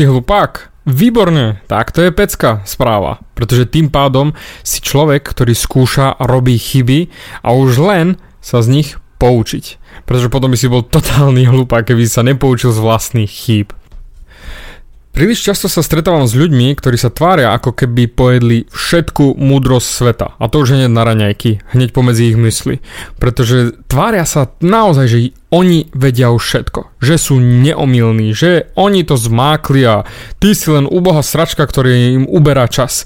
si hlupák? Výborne, tak to je pecka správa, pretože tým pádom si človek, ktorý skúša robí chyby a už len sa z nich poučiť. Pretože potom by si bol totálny hlupák, keby sa nepoučil z vlastných chýb. Príliš často sa stretávam s ľuďmi, ktorí sa tvária ako keby pojedli všetku múdrosť sveta. A to už hneď na raňajky, hneď pomedzi ich mysli. Pretože tvária sa naozaj, že oni vedia už všetko. Že sú neomilní, že oni to zmákli a ty si len uboha sračka, ktorý im uberá čas.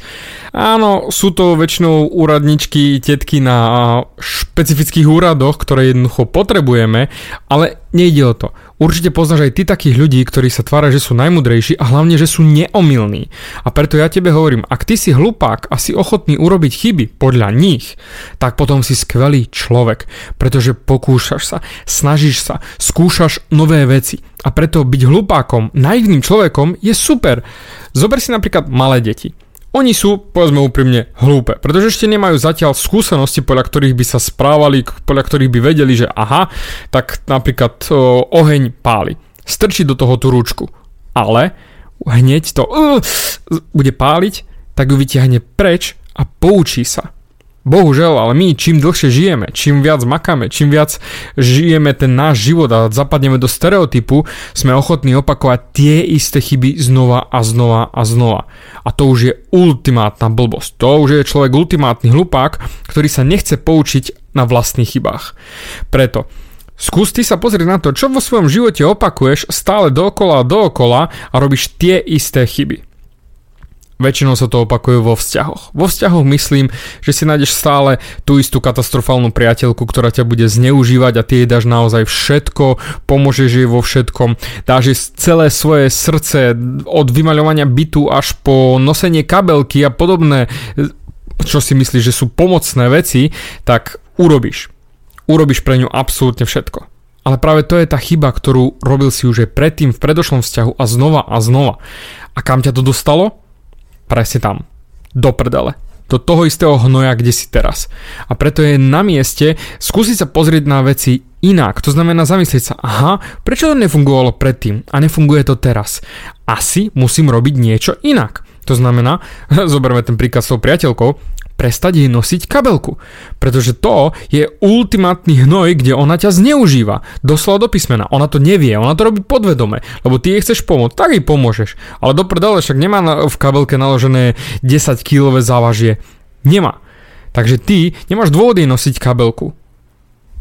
Áno, sú to väčšinou úradničky, tetky na špecifických úradoch, ktoré jednoducho potrebujeme, ale nejde o to. Určite poznáš aj ty takých ľudí, ktorí sa tvária, že sú najmudrejší a hlavne, že sú neomilní. A preto ja tebe hovorím, ak ty si hlupák a si ochotný urobiť chyby podľa nich, tak potom si skvelý človek, pretože pokúšaš sa, snažíš sa, skúšaš nové veci. A preto byť hlupákom, naivným človekom je super. Zober si napríklad malé deti. Oni sú, povedzme úprimne, hlúpe, pretože ešte nemajú zatiaľ skúsenosti, podľa ktorých by sa správali, podľa ktorých by vedeli, že aha, tak napríklad o, oheň páli. Strčí do toho tú rúčku. Ale hneď to uh, bude páliť, tak ju vyťahne preč a poučí sa. Bohužel, ale my čím dlhšie žijeme, čím viac makáme, čím viac žijeme ten náš život a zapadneme do stereotypu, sme ochotní opakovať tie isté chyby znova a znova a znova. A to už je ultimátna blbosť. To už je človek ultimátny hlupák, ktorý sa nechce poučiť na vlastných chybách. Preto Skús ty sa pozrieť na to, čo vo svojom živote opakuješ stále dookola a dookola a robíš tie isté chyby. Väčšinou sa to opakuje vo vzťahoch. Vo vzťahoch myslím, že si nájdeš stále tú istú katastrofálnu priateľku, ktorá ťa bude zneužívať a ty jej dáš naozaj všetko, pomôžeš jej vo všetkom, dáš jej celé svoje srdce od vymaľovania bytu až po nosenie kabelky a podobné, čo si myslíš, že sú pomocné veci, tak urobíš. Urobíš pre ňu absolútne všetko. Ale práve to je tá chyba, ktorú robil si už aj predtým v predošlom vzťahu a znova a znova. A kam ťa to dostalo? Presne tam. Do prdele. Do toho istého hnoja, kde si teraz. A preto je na mieste skúsiť sa pozrieť na veci inak. To znamená zamyslieť sa, aha, prečo to nefungovalo predtým a nefunguje to teraz. Asi musím robiť niečo inak. To znamená, zoberme ten príklad s tou priateľkou, prestať jej nosiť kabelku. Pretože to je ultimátny hnoj, kde ona ťa zneužíva. Doslova do písmena. Ona to nevie, ona to robí podvedome. Lebo ty jej chceš pomôcť, tak jej pomôžeš. Ale do prdele však nemá v kabelke naložené 10 kg závažie. Nemá. Takže ty nemáš dôvod jej nosiť kabelku.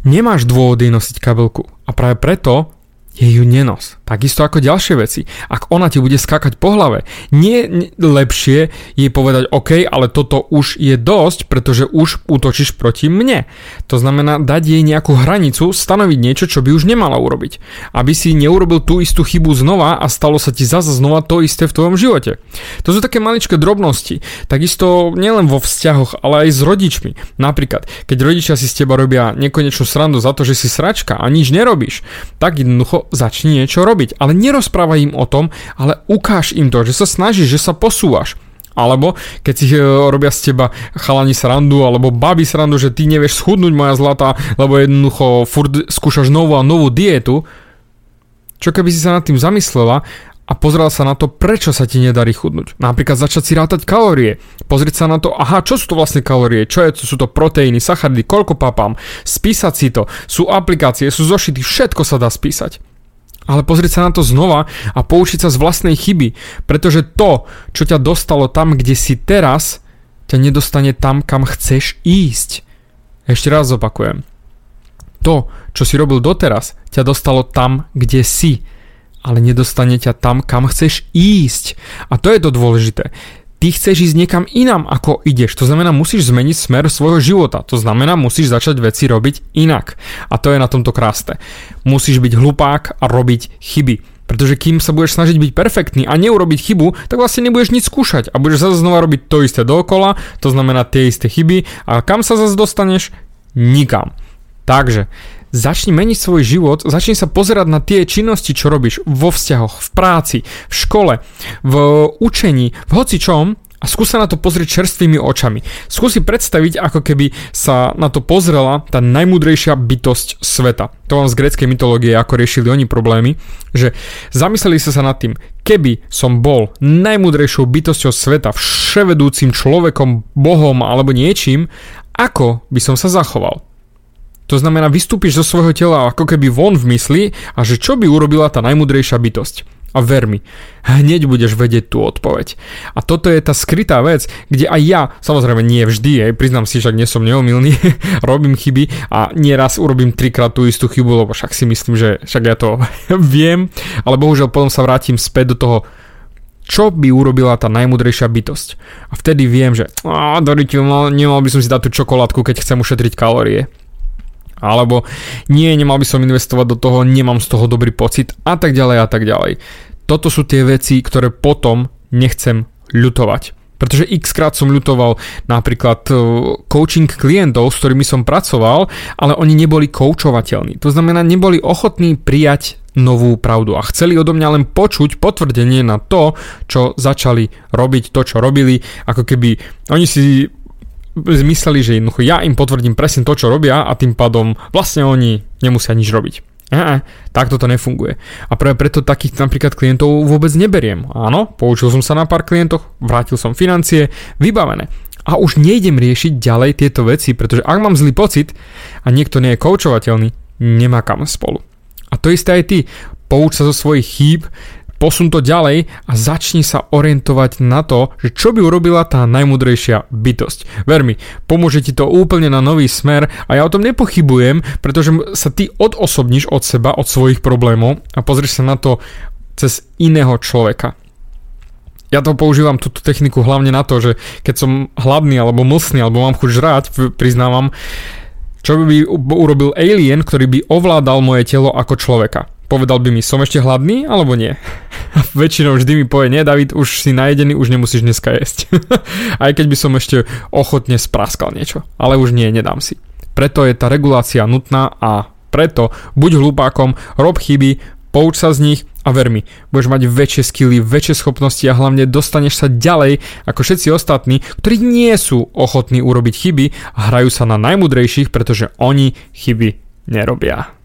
Nemáš dôvod jej nosiť kabelku. A práve preto je ju nenos. Takisto ako ďalšie veci. Ak ona ti bude skakať po hlave, nie lepšie jej povedať OK, ale toto už je dosť, pretože už útočíš proti mne. To znamená dať jej nejakú hranicu, stanoviť niečo, čo by už nemala urobiť. Aby si neurobil tú istú chybu znova a stalo sa ti zase znova to isté v tvojom živote. To sú také maličké drobnosti. Takisto nielen vo vzťahoch, ale aj s rodičmi. Napríklad, keď rodičia si z teba robia nekonečnú srandu za to, že si sračka a nič nerobíš, tak jednoducho začni niečo robiť. Ale nerozprávaj im o tom, ale ukáž im to, že sa snažíš, že sa posúvaš. Alebo keď si e, robia z teba chalani srandu alebo baby srandu, že ty nevieš schudnúť moja zlata, lebo jednoducho furt skúšaš novú a novú dietu, čo keby si sa nad tým zamyslela a pozrel sa na to, prečo sa ti nedarí chudnúť. Napríklad začať si rátať kalórie. Pozrieť sa na to, aha, čo sú to vlastne kalórie, čo je, sú to proteíny, sacharidy, koľko papám, spísať si to, sú aplikácie, sú zošity, všetko sa dá spísať ale pozrieť sa na to znova a poučiť sa z vlastnej chyby, pretože to, čo ťa dostalo tam, kde si teraz, ťa nedostane tam, kam chceš ísť. Ešte raz zopakujem. To, čo si robil doteraz, ťa dostalo tam, kde si, ale nedostane ťa tam, kam chceš ísť. A to je to dôležité ty chceš ísť niekam inám, ako ideš. To znamená, musíš zmeniť smer svojho života. To znamená, musíš začať veci robiť inak. A to je na tomto krásne. Musíš byť hlupák a robiť chyby. Pretože kým sa budeš snažiť byť perfektný a neurobiť chybu, tak vlastne nebudeš nič skúšať a budeš zase znova robiť to isté dookola, to znamená tie isté chyby a kam sa zase dostaneš? Nikam. Takže Začni meniť svoj život, začni sa pozerať na tie činnosti, čo robíš vo vzťahoch, v práci, v škole, v učení, v hocičom A skús sa na to pozrieť čerstvými očami. Skús si predstaviť, ako keby sa na to pozrela tá najmúdrejšia bytosť sveta. To vám z gréckej mytológie, ako riešili oni problémy, že zamysleli sa sa nad tým, keby som bol najmúdrejšou bytosťou sveta, vševedúcim človekom, bohom alebo niečím, ako by som sa zachoval. To znamená, vystúpiš zo svojho tela ako keby von v mysli a že čo by urobila tá najmudrejšia bytosť. A ver mi, hneď budeš vedieť tú odpoveď. A toto je tá skrytá vec, kde aj ja, samozrejme nie vždy, aj priznám si, však nie som neomilný, robím chyby a nieraz urobím trikrát tú istú chybu, lebo však si myslím, že však ja to viem, ale bohužiaľ potom sa vrátim späť do toho, čo by urobila tá najmudrejšia bytosť. A vtedy viem, že nemal, nemal by som si dať tú čokoládku, keď chcem ušetriť kalórie alebo nie, nemal by som investovať do toho, nemám z toho dobrý pocit a tak ďalej a tak ďalej. Toto sú tie veci, ktoré potom nechcem ľutovať. Pretože x krát som ľutoval napríklad e, coaching klientov, s ktorými som pracoval, ale oni neboli koučovateľní. To znamená, neboli ochotní prijať novú pravdu a chceli odo mňa len počuť potvrdenie na to, čo začali robiť, to, čo robili, ako keby oni si mysleli, že jednoducho ja im potvrdím presne to, čo robia a tým pádom vlastne oni nemusia nič robiť. E, takto to nefunguje. A práve preto takých napríklad klientov vôbec neberiem. Áno, poučil som sa na pár klientoch, vrátil som financie, vybavené. A už nejdem riešiť ďalej tieto veci, pretože ak mám zlý pocit a niekto nie je koučovateľný, nemá kam spolu. A to isté aj ty. Pouč sa zo svojich chýb, posun to ďalej a začni sa orientovať na to, že čo by urobila tá najmudrejšia bytosť. Ver mi, pomôže ti to úplne na nový smer a ja o tom nepochybujem, pretože sa ty odosobníš od seba, od svojich problémov a pozrieš sa na to cez iného človeka. Ja to používam túto techniku hlavne na to, že keď som hladný alebo mlsný alebo mám chuť žrať, priznávam, čo by urobil alien, ktorý by ovládal moje telo ako človeka povedal by mi, som ešte hladný, alebo nie? Väčšinou vždy mi povie, nie David, už si najedený, už nemusíš dneska jesť. Aj keď by som ešte ochotne spraskal niečo. Ale už nie, nedám si. Preto je tá regulácia nutná a preto buď hlupákom, rob chyby, pouč sa z nich a ver mi, budeš mať väčšie skily, väčšie schopnosti a hlavne dostaneš sa ďalej ako všetci ostatní, ktorí nie sú ochotní urobiť chyby a hrajú sa na najmudrejších, pretože oni chyby nerobia.